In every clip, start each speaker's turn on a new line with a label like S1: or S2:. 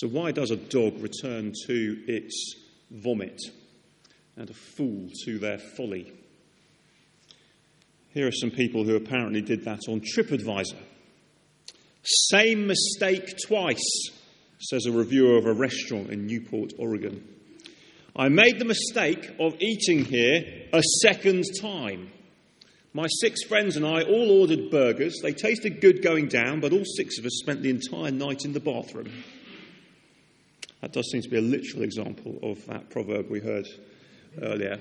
S1: So, why does a dog return to its vomit and a fool to their folly? Here are some people who apparently did that on TripAdvisor. Same mistake twice, says a reviewer of a restaurant in Newport, Oregon. I made the mistake of eating here a second time. My six friends and I all ordered burgers. They tasted good going down, but all six of us spent the entire night in the bathroom. That does seem to be a literal example of that proverb we heard earlier.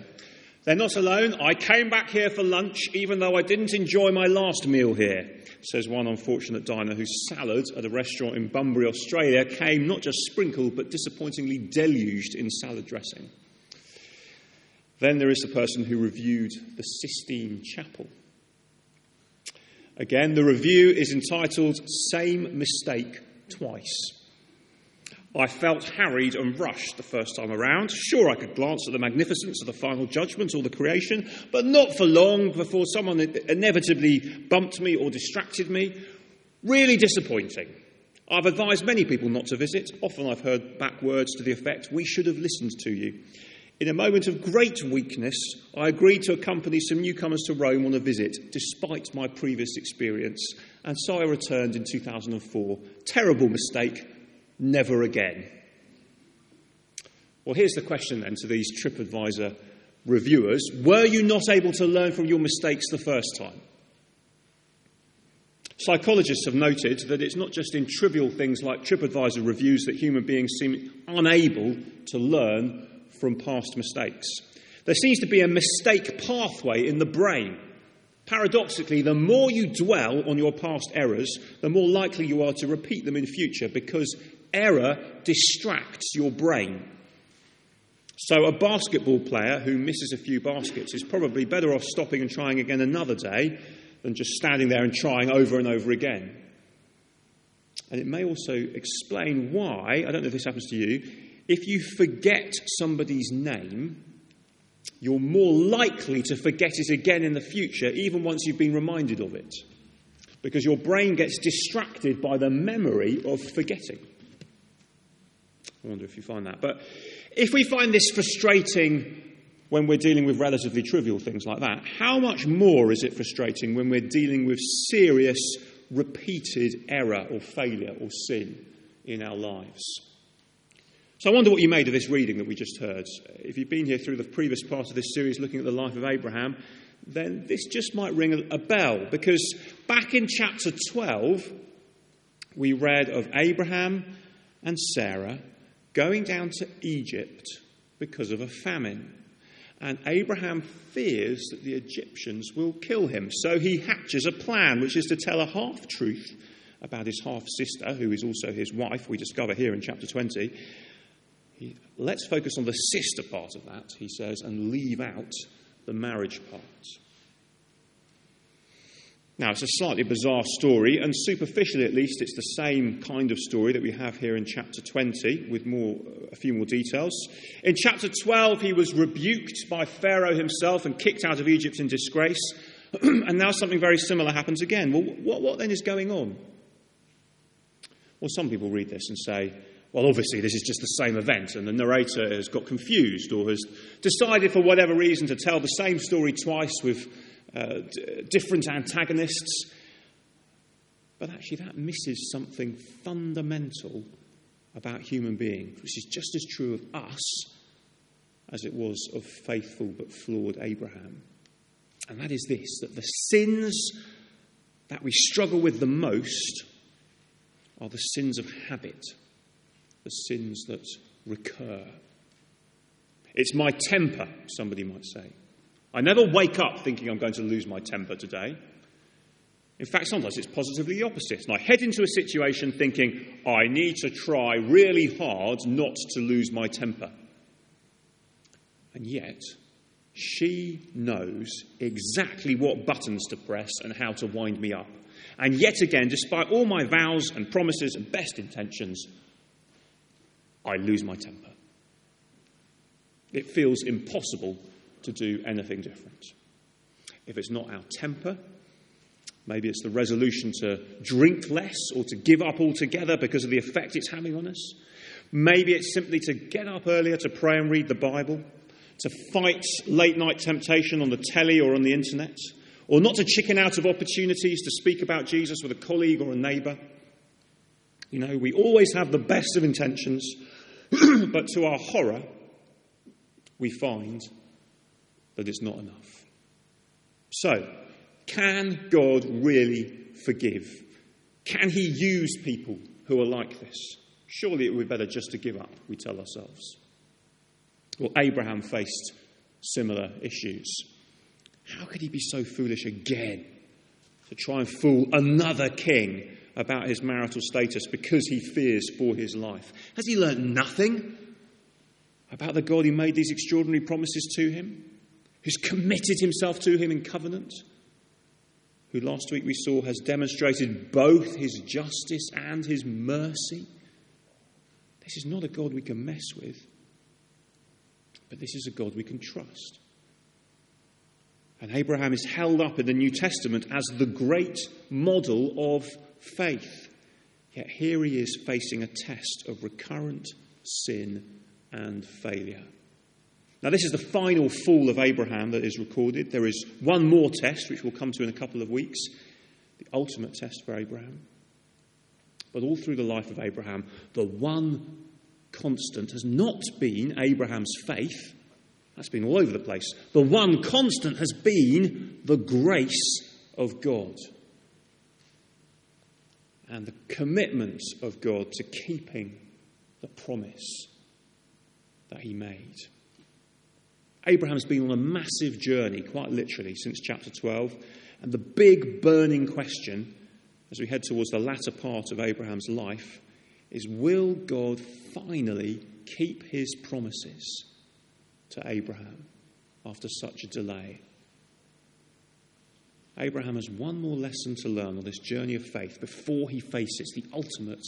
S1: They're not alone. I came back here for lunch, even though I didn't enjoy my last meal here, says one unfortunate diner whose salad at a restaurant in Bunbury, Australia, came not just sprinkled, but disappointingly deluged in salad dressing. Then there is the person who reviewed the Sistine Chapel. Again, the review is entitled Same Mistake Twice. I felt harried and rushed the first time around. Sure, I could glance at the magnificence of the final judgment or the creation, but not for long before someone inevitably bumped me or distracted me. Really disappointing. I've advised many people not to visit. Often I've heard back words to the effect, We should have listened to you. In a moment of great weakness, I agreed to accompany some newcomers to Rome on a visit, despite my previous experience, and so I returned in 2004. Terrible mistake, never again. Well, here's the question then to these TripAdvisor reviewers Were you not able to learn from your mistakes the first time? Psychologists have noted that it's not just in trivial things like TripAdvisor reviews that human beings seem unable to learn from past mistakes. There seems to be a mistake pathway in the brain. Paradoxically, the more you dwell on your past errors, the more likely you are to repeat them in future because error distracts your brain. So, a basketball player who misses a few baskets is probably better off stopping and trying again another day than just standing there and trying over and over again. And it may also explain why, I don't know if this happens to you, if you forget somebody's name, you're more likely to forget it again in the future, even once you've been reminded of it. Because your brain gets distracted by the memory of forgetting. I wonder if you find that. But if we find this frustrating when we're dealing with relatively trivial things like that, how much more is it frustrating when we're dealing with serious, repeated error or failure or sin in our lives? So I wonder what you made of this reading that we just heard. If you've been here through the previous part of this series looking at the life of Abraham, then this just might ring a, bell because back in chapter 12, we read of Abraham and Sarah going down to Egypt because of a famine. And Abraham fears that the Egyptians will kill him. So he hatches a plan, which is to tell a half truth about his half sister, who is also his wife, we discover here in chapter 20. He, let's focus on the sister part of that, he says, and leave out the marriage part. Now, it's a slightly bizarre story, and superficially at least, it's the same kind of story that we have here in chapter 20 with more, a few more details. In chapter 12, he was rebuked by Pharaoh himself and kicked out of Egypt in disgrace. and now something very similar happens again. Well, what, what then is going on? Well, some people read this and say, well, obviously, this is just the same event, and the narrator has got confused or has decided for whatever reason to tell the same story twice with uh, d- different antagonists. But actually, that misses something fundamental about human beings, which is just as true of us as it was of faithful but flawed Abraham. And that is this that the sins that we struggle with the most are the sins of habit, the sins that recur. It's my temper, somebody might say. I never wake up thinking I'm going to lose my temper today. In fact, sometimes it's positively the opposite. And I head into a situation thinking, I need to try really hard not to lose my temper. And yet, she knows exactly what buttons to press and how to wind me up. And yet again, despite all my vows and promises and best intentions, I lose my temper. It feels impossible to do anything different. If it's not our temper, maybe it's the resolution to drink less or to give up altogether because of the effect it's having on us. Maybe it's simply to get up earlier to pray and read the Bible, to fight late night temptation on the telly or on the internet, or not to chicken out of opportunities to speak about Jesus with a colleague or a neighbour. You know, we always have the best of intentions, but to our horror, we find that it's not enough. So, can God really forgive? Can He use people who are like this? Surely it would be better just to give up, we tell ourselves. Well, Abraham faced similar issues. How could he be so foolish again to try and fool another king about his marital status because he fears for his life? Has he learnt nothing about the God who made these extraordinary promises to him, who's committed himself to him in covenant, who last week we saw has demonstrated both his justice and his mercy? This is not a God we can mess with, but this is a God we can trust. And Abraham is held up in the New Testament as the great model of faith. Yet here he is facing a test of recurrent sin and failure. Now, this is the final fall of Abraham that is recorded. There is one more test, which we'll come to in a couple of weeks, the ultimate test for Abraham. But all through the life of Abraham, the one constant has not been Abraham's faith, that's been all over the place. The one constant has been the grace of God and the commitment of God to keeping the promise that he made. Abraham's been on a massive journey, quite literally, since chapter 12. And the big burning question as we head towards the latter part of Abraham's life is will God finally keep his promises? to Abraham after such a delay. Abraham has one more lesson to learn on this journey of faith before he faces the ultimate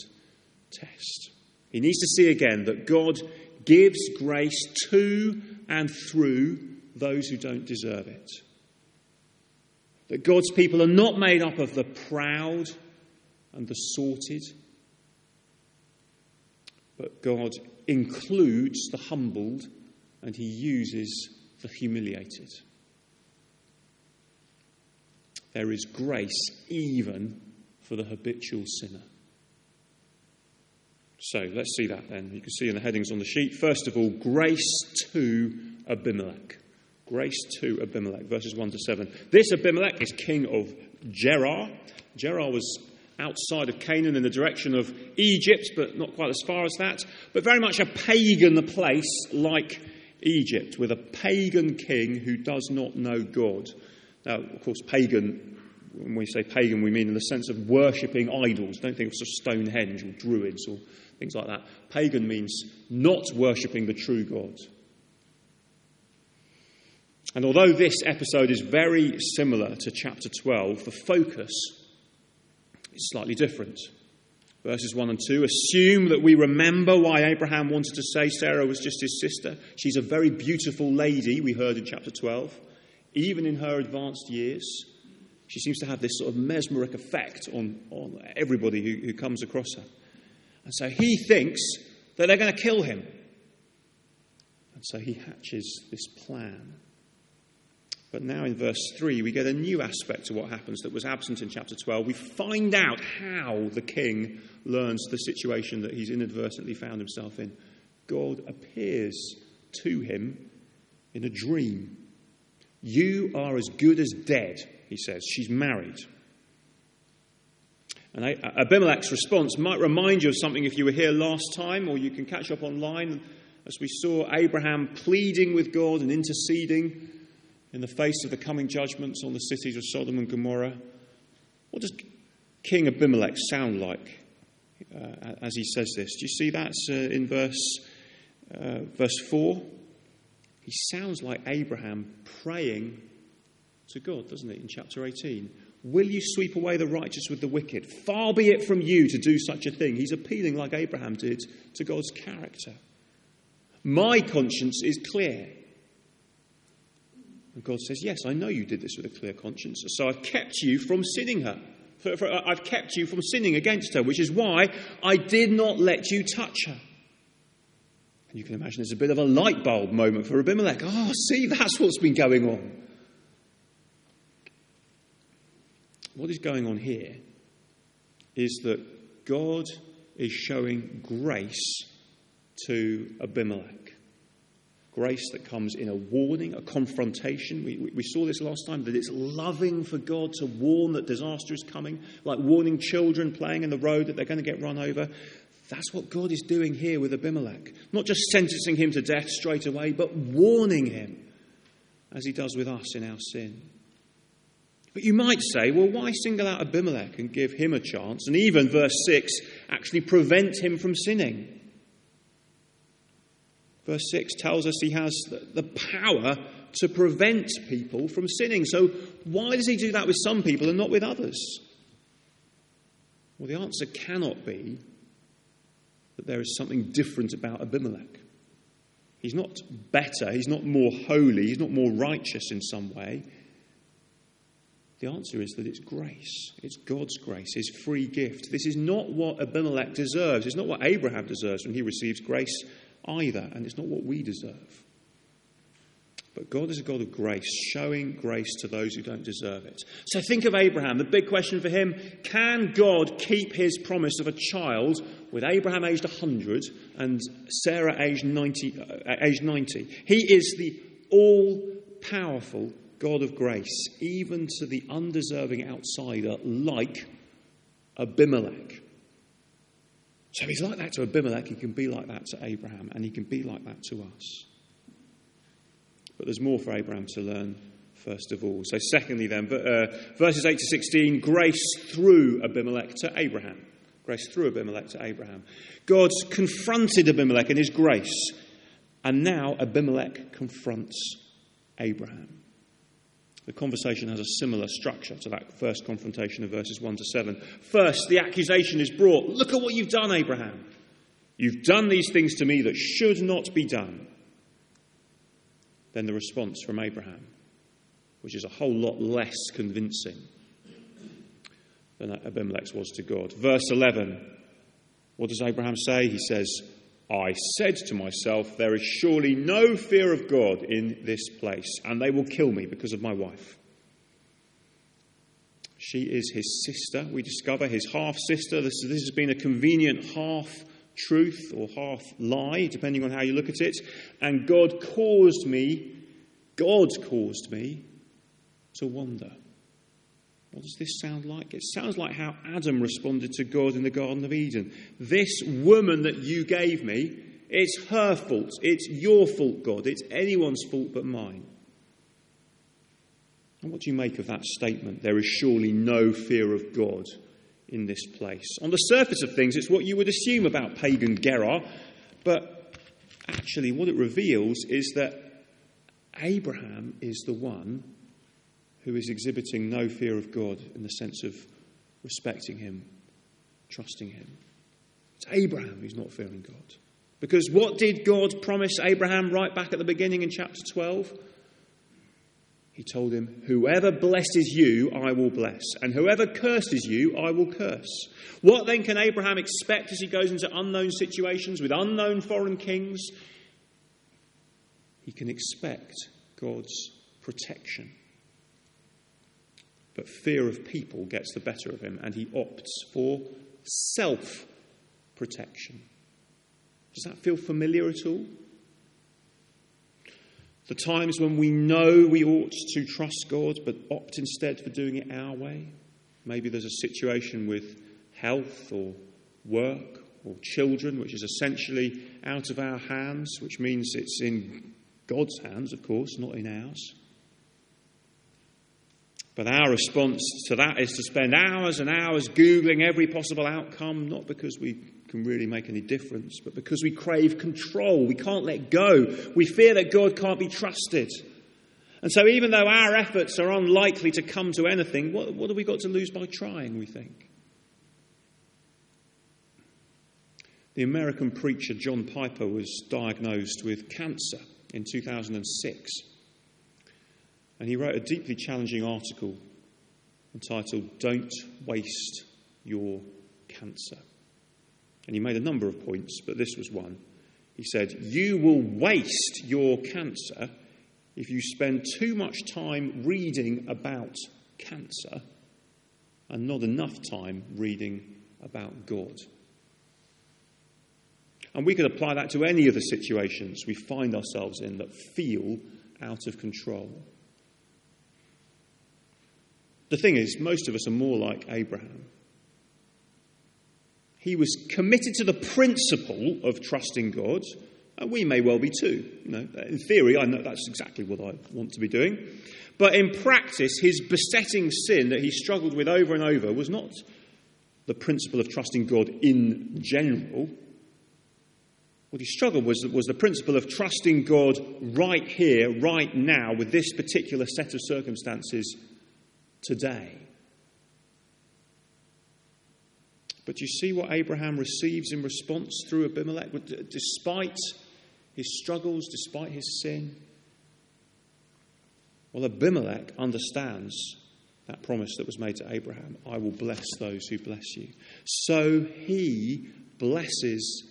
S1: test. He needs to see again that God gives grace to and through those who don't deserve it. That God's people are not made up of the proud and the sorted, but God includes the humbled and he uses the humiliated. There is grace even for the habitual sinner. So let's see that then. You can see in the headings on the sheet. First of all, grace to Abimelech. Grace to Abimelech, verses 1 to 7. This Abimelech is king of Gerar. Gerar was outside of Canaan in the direction of Egypt, but not quite as far as that. But very much a pagan place like Egypt with a pagan king who does not know God. Now, of course, pagan, when we say pagan, we mean in the sense of worshipping idols. Don't think of Stonehenge or Druids or things like that. Pagan means not worshipping the true God. And although this episode is very similar to chapter 12, the focus is slightly different. Verses 1 and 2 assume that we remember why Abraham wanted to say Sarah was just his sister. She's a very beautiful lady, we heard in chapter 12. Even in her advanced years, she seems to have this sort of mesmeric effect on, on everybody who, who comes across her. And so he thinks that they're going to kill him. And so he hatches this plan. But now in verse 3, we get a new aspect to what happens that was absent in chapter 12. We find out how the king learns the situation that he's inadvertently found himself in. God appears to him in a dream. You are as good as dead, he says. She's married. And Abimelech's response might remind you of something if you were here last time, or you can catch up online as we saw Abraham pleading with God and interceding in the face of the coming judgments on the cities of Sodom and Gomorrah? What does King Abimelech sound like uh, as he says this? Do you see that uh, in verse, uh, verse 4? He sounds like Abraham praying to God, doesn't it, in chapter 18? Will you sweep away the righteous with the wicked? Far be it from you to do such a thing. He's appealing, like Abraham did, to God's character. My conscience is clear. And God says, Yes, I know you did this with a clear conscience, so I've kept you from sinning her. For, for, uh, I've kept you from sinning against her, which is why I did not let you touch her. And you can imagine it's a bit of a light bulb moment for Abimelech. Oh, see, that's what's been going on. What is going on here is that God is showing grace to Abimelech. Grace that comes in a warning, a confrontation. We, we, we, saw this last time that it's loving for God to warn that disaster is coming, like warning children playing in the road that they're going to get run over. That's what God is doing here with Abimelech. Not just sentencing him to death straight away, but warning him as he does with us in our sin. But you might say, well, why single out Abimelech and give him a chance? And even verse 6 actually prevent him from sinning. Verse 6 tells us he has the power to prevent people from sinning. So, why does he do that with some people and not with others? Well, the answer cannot be that there is something different about Abimelech. He's not better, he's not more holy, he's not more righteous in some way. The answer is that it's grace. It's God's grace, His free gift. This is not what Abimelech deserves. It's not what Abraham deserves when he receives grace either, and it's not what we deserve. But God is a God of grace, showing grace to those who don't deserve it. So think of Abraham. The big question for him can God keep his promise of a child with Abraham aged 100 and Sarah aged 90? Uh, aged 90? He is the all powerful God of grace, even to the undeserving outsider like Abimelech. So he's like that to Abimelech, he can be like that to Abraham, and he can be like that to us. But there's more for Abraham to learn, first of all. So, secondly, then, uh, verses 8 to 16 grace through Abimelech to Abraham. Grace through Abimelech to Abraham. God's confronted Abimelech in his grace, and now Abimelech confronts Abraham. The conversation has a similar structure to that first confrontation of verses 1 to 7. First, the accusation is brought Look at what you've done, Abraham. You've done these things to me that should not be done. Then the response from Abraham, which is a whole lot less convincing than Abimelech's was to God. Verse 11, what does Abraham say? He says, I said to myself, There is surely no fear of God in this place, and they will kill me because of my wife. She is his sister, we discover, his half sister. This, this has been a convenient half truth or half lie, depending on how you look at it. And God caused me, God caused me to wonder. What does this sound like? It sounds like how Adam responded to God in the Garden of Eden. This woman that you gave me, it's her fault. It's your fault, God. It's anyone's fault but mine. And what do you make of that statement? There is surely no fear of God in this place. On the surface of things, it's what you would assume about pagan Gerar, but actually, what it reveals is that Abraham is the one who is exhibiting no fear of God in the sense of respecting Him, trusting Him. It's Abraham who's not fearing God. Because what did God promise Abraham right back at the beginning in chapter 12? He told him, Whoever blesses you, I will bless, and whoever curses you, I will curse. What then can Abraham expect as he goes into unknown situations with unknown foreign kings? He can expect God's protection. But fear of people gets the better of him, and he opts for self protection. Does that feel familiar at all? The times when we know we ought to trust God, but opt instead for doing it our way. Maybe there's a situation with health or work or children, which is essentially out of our hands, which means it's in God's hands, of course, not in ours. But our response to that is to spend hours and hours Googling every possible outcome, not because we can really make any difference, but because we crave control. We can't let go. We fear that God can't be trusted. And so, even though our efforts are unlikely to come to anything, what, what have we got to lose by trying, we think? The American preacher John Piper was diagnosed with cancer in 2006. And he wrote a deeply challenging article entitled Don't Waste Your Cancer. And he made a number of points, but this was one. He said, You will waste your cancer if you spend too much time reading about cancer and not enough time reading about God. And we could apply that to any of the situations we find ourselves in that feel out of control. The thing is, most of us are more like Abraham. He was committed to the principle of trusting God, and we may well be too. You know, in theory, I know that's exactly what I want to be doing. But in practice, his besetting sin that he struggled with over and over was not the principle of trusting God in general. What he struggled with was, was the principle of trusting God right here, right now, with this particular set of circumstances today. But you see what Abraham receives in response through Abimelech? Despite his struggles, despite his sin? Well, Abimelech understands that promise that was made to Abraham I will bless those who bless you. So he blesses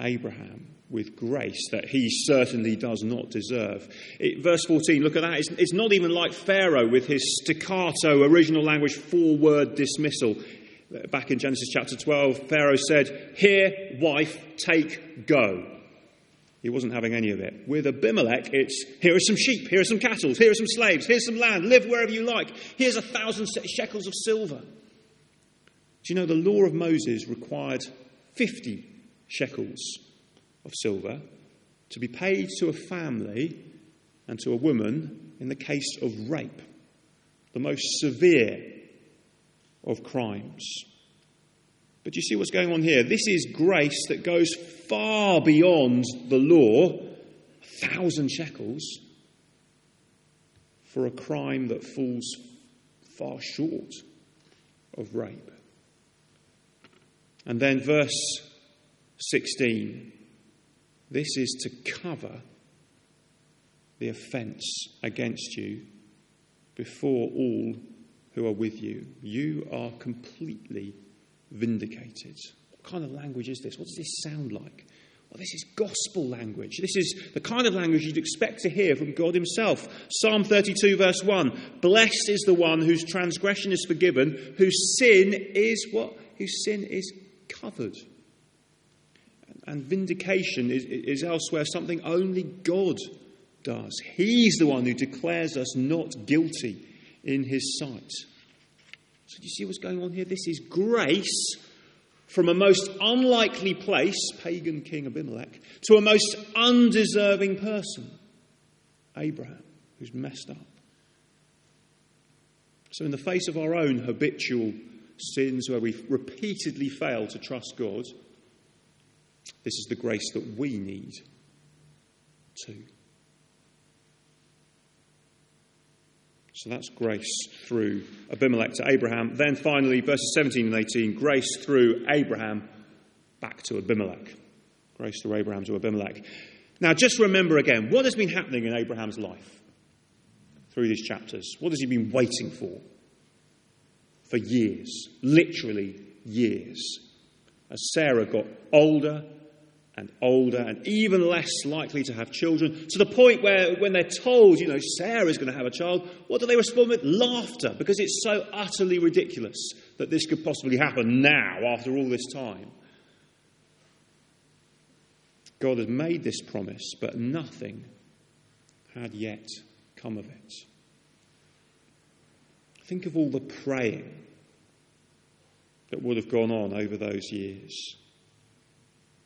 S1: Abraham with grace that he certainly does not deserve. It, verse 14, look at that. It's, it's not even like Pharaoh with his staccato original language four word dismissal. Back in Genesis chapter 12, Pharaoh said, Here, wife, take, go. He wasn't having any of it. With Abimelech, it's here are some sheep, here are some cattle, here are some slaves, here's some land, live wherever you like. Here's a thousand shekels of silver. Do you know the law of Moses required 50 shekels of silver to be paid to a family and to a woman in the case of rape, the most severe of crimes. But you see what's going on here? This is grace that goes far beyond the law, a thousand shekels, for a crime that falls far short of rape. And then verse 16 this is to cover the offence against you before all who are with you. You are completely vindicated. What kind of language is this? What does this sound like? Well, this is gospel language. This is the kind of language you'd expect to hear from God Himself. Psalm 32, verse 1 Blessed is the one whose transgression is forgiven, whose sin is what? Whose sin is covered. And vindication is, is elsewhere something only God does. He's the one who declares us not guilty in His sight. So, do you see what's going on here? This is grace from a most unlikely place, pagan King Abimelech, to a most undeserving person, Abraham, who's messed up. So, in the face of our own habitual sins where we've repeatedly fail to trust God, this is the grace that we need too. So that's grace through Abimelech to Abraham. Then finally, verses 17 and 18, grace through Abraham back to Abimelech. Grace through Abraham to Abimelech. Now, just remember again what has been happening in Abraham's life through these chapters? What has he been waiting for? For years, literally years. As Sarah got older and older and even less likely to have children, to the point where when they're told, you know, Sarah's going to have a child, what do they respond with? Laughter, because it's so utterly ridiculous that this could possibly happen now after all this time. God has made this promise, but nothing had yet come of it. Think of all the praying that would have gone on over those years.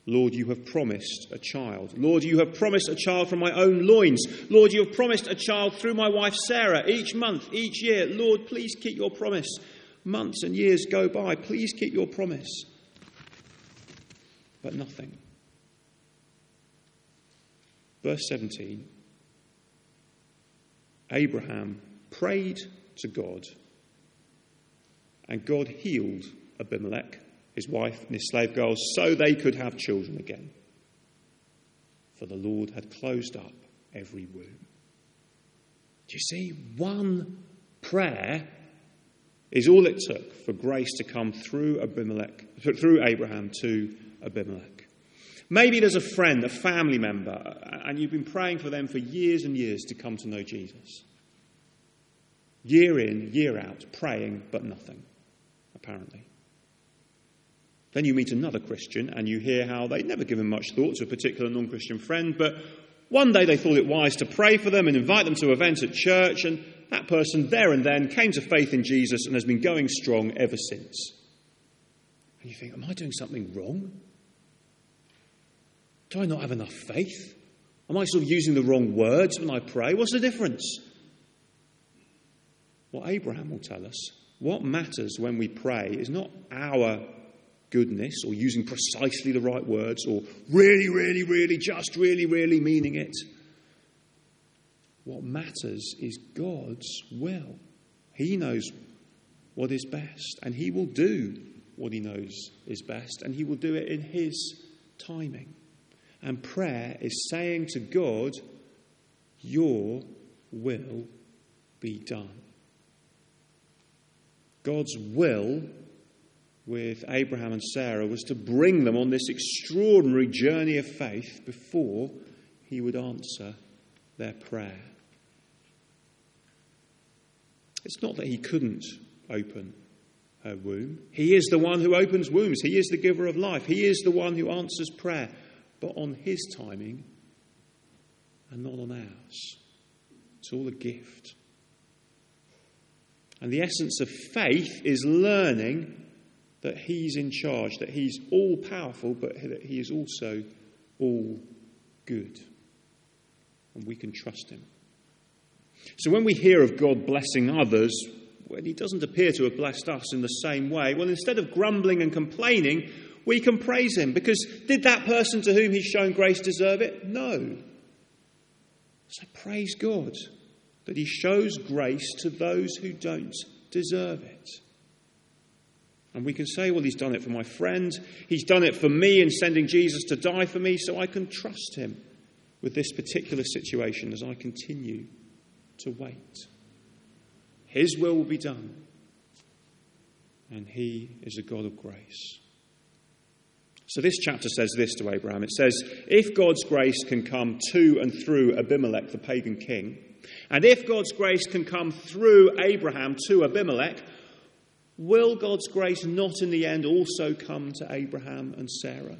S1: Lord, you have promised a child. Lord, you have promised a child from my own loins. Lord, you have promised a child through my wife Sarah each month, each year. Lord, please keep your promise. Months and years go by. Please keep your promise. But nothing. Verse 17 Abraham prayed to God, and God healed Abimelech his wife and his slave girls, so they could have children again. For the Lord had closed up every womb. Do you see? One prayer is all it took for grace to come through Abimelech, through Abraham to Abimelech. Maybe there's a friend, a family member, and you've been praying for them for years and years to come to know Jesus. Year in, year out, praying, but nothing, apparently. Then you meet another Christian and you hear how they'd never given much thought to a particular non Christian friend, but one day they thought it wise to pray for them and invite them to events at church, and that person there and then came to faith in Jesus and has been going strong ever since. And you think, Am I doing something wrong? Do I not have enough faith? Am I sort of using the wrong words when I pray? What's the difference? What Abraham will tell us, what matters when we pray is not our goodness or using precisely the right words or really, really, really, just really, really meaning it. What matters is God's will. He knows what is best, and He will do what He knows is best, and He will do it in His timing. And prayer is saying to God, Your will be done. God's will with Abraham and Sarah was to bring them on this extraordinary journey of faith before he would answer their prayer. It's not that he couldn't open her womb. He is the one who opens wombs. He is the giver of life. He is the one who answers prayer, but on his timing and not on ours. It's all a gift. And the essence of faith is learning that He's in charge, that He's all powerful, but that He is also all good. And we can trust Him. So when we hear of God blessing others, when He doesn't appear to have blessed us in the same way, well, instead of grumbling and complaining, we can praise Him. Because did that person to whom He's shown grace deserve it? No. So praise God that He shows grace to those who don't deserve it. And we can say, well, he's done it for my friend. He's done it for me in sending Jesus to die for me, so I can trust him with this particular situation as I continue to wait. His will will be done. And he is a God of grace. So this chapter says this to Abraham. It says, If God's grace can come to and through Abimelech, the pagan king, and if God's grace can come through Abraham to Abimelech, Will God's grace not in the end also come to Abraham and Sarah?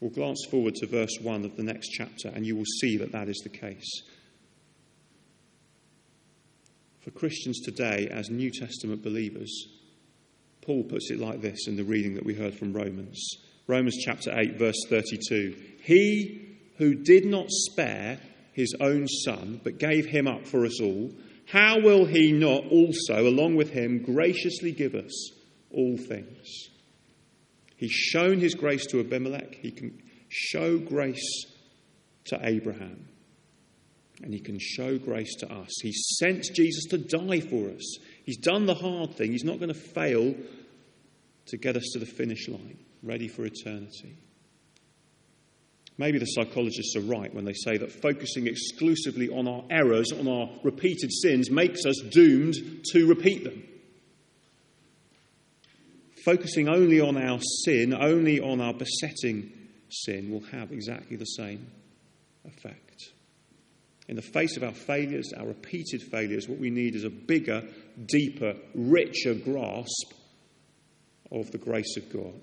S1: We'll glance forward to verse 1 of the next chapter and you will see that that is the case. For Christians today, as New Testament believers, Paul puts it like this in the reading that we heard from Romans. Romans chapter 8, verse 32. He who did not spare his own son, but gave him up for us all how will he not also, along with him, graciously give us all things? He's shown his grace to Abimelech, he can show grace to Abraham, and he can show grace to us. He sent Jesus to die for us. He's done the hard thing, he's not going to fail to get us to the finish line, ready for eternity. Maybe the psychologists are right when they say that focusing exclusively on our errors, on our repeated sins, makes us doomed to repeat them. Focusing only on our sin, only on our besetting sin, will have exactly the same effect. In the face of our failures, our repeated failures, what we need is a bigger, deeper, richer grasp of the grace of God.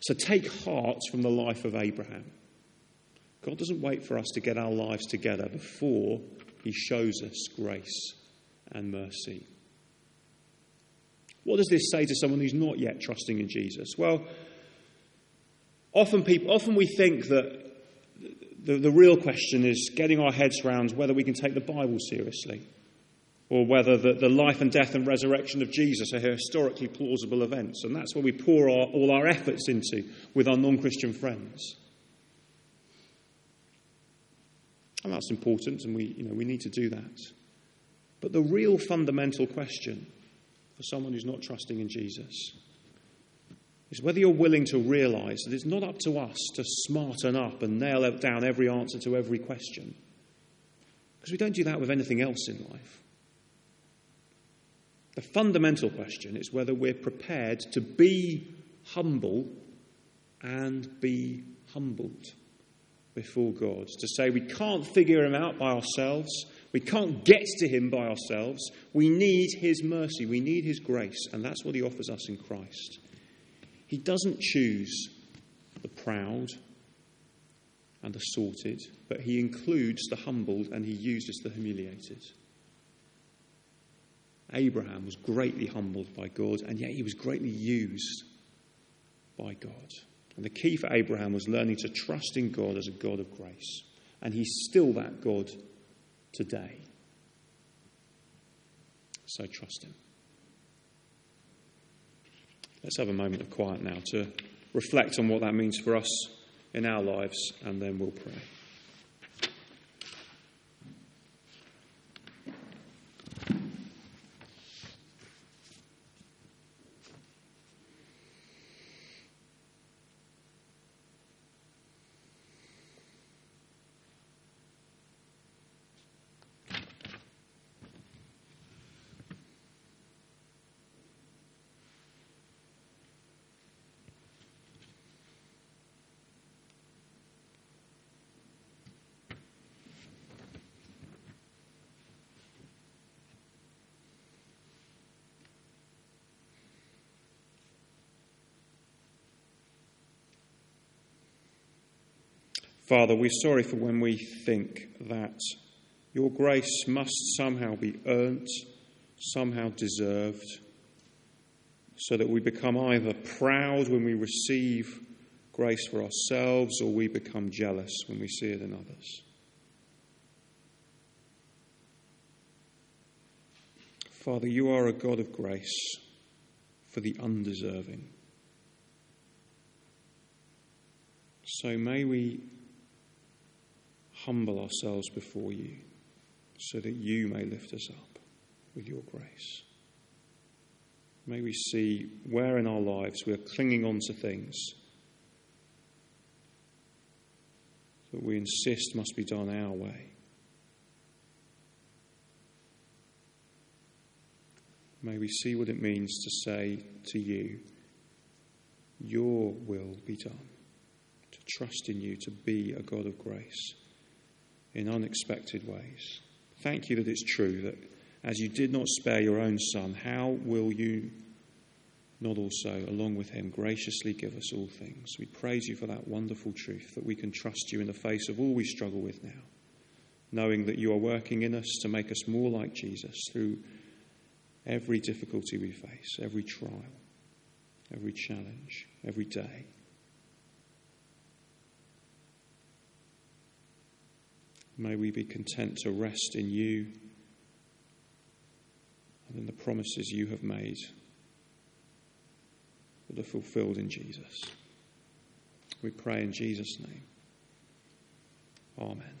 S1: So take heart from the life of Abraham. God doesn't wait for us to get our lives together before He shows us grace and mercy. What does this say to someone who's not yet trusting in Jesus? Well, often people, often we think that the, the real question is getting our heads around whether we can take the Bible seriously or whether the, the life and death and resurrection of Jesus are historically plausible events. And that's where we pour our, all our efforts into with our non Christian friends. And that's important, and we, you know, we need to do that. But the real fundamental question for someone who's not trusting in Jesus is whether you're willing to realize that it's not up to us to smarten up and nail down every answer to every question. Because we don't do that with anything else in life. The fundamental question is whether we're prepared to be humble and be humbled before God. To say we can't figure him out by ourselves, we can't get to him by ourselves. We need his mercy, we need his grace, and that's what he offers us in Christ. He doesn't choose the proud and the sorted, but he includes the humbled and he uses the humiliated. Abraham was greatly humbled by God, and yet he was greatly used by God. And the key for Abraham was learning to trust in God as a God of grace. And he's still that God today. So trust him. Let's have a moment of quiet now to reflect on what that means for us in our lives, and then we'll pray. Father, we're sorry for when we think that your grace must somehow be earned, somehow deserved, so that we become either proud when we receive grace for ourselves or we become jealous when we see it in others. Father, you are a God of grace for the undeserving. So may we humble ourselves before you so that you may lift us up with your grace. May we see where in our lives we are clinging on to things that we insist must be done our way. May we see what it means to say to you, Your will be done, to trust in you, to be a God of grace in unexpected ways. Thank you that it's true that as you did not spare your own son, how will you not also, along with him, graciously give us all things? We praise you for that wonderful truth that we can trust you in the face of all we struggle with now, knowing that you are working in us to make us more like Jesus through every difficulty we face, every trial, every challenge, every day. May we be content to rest in you and in the promises you have made that are fulfilled in Jesus. We pray in Jesus' name. Amen.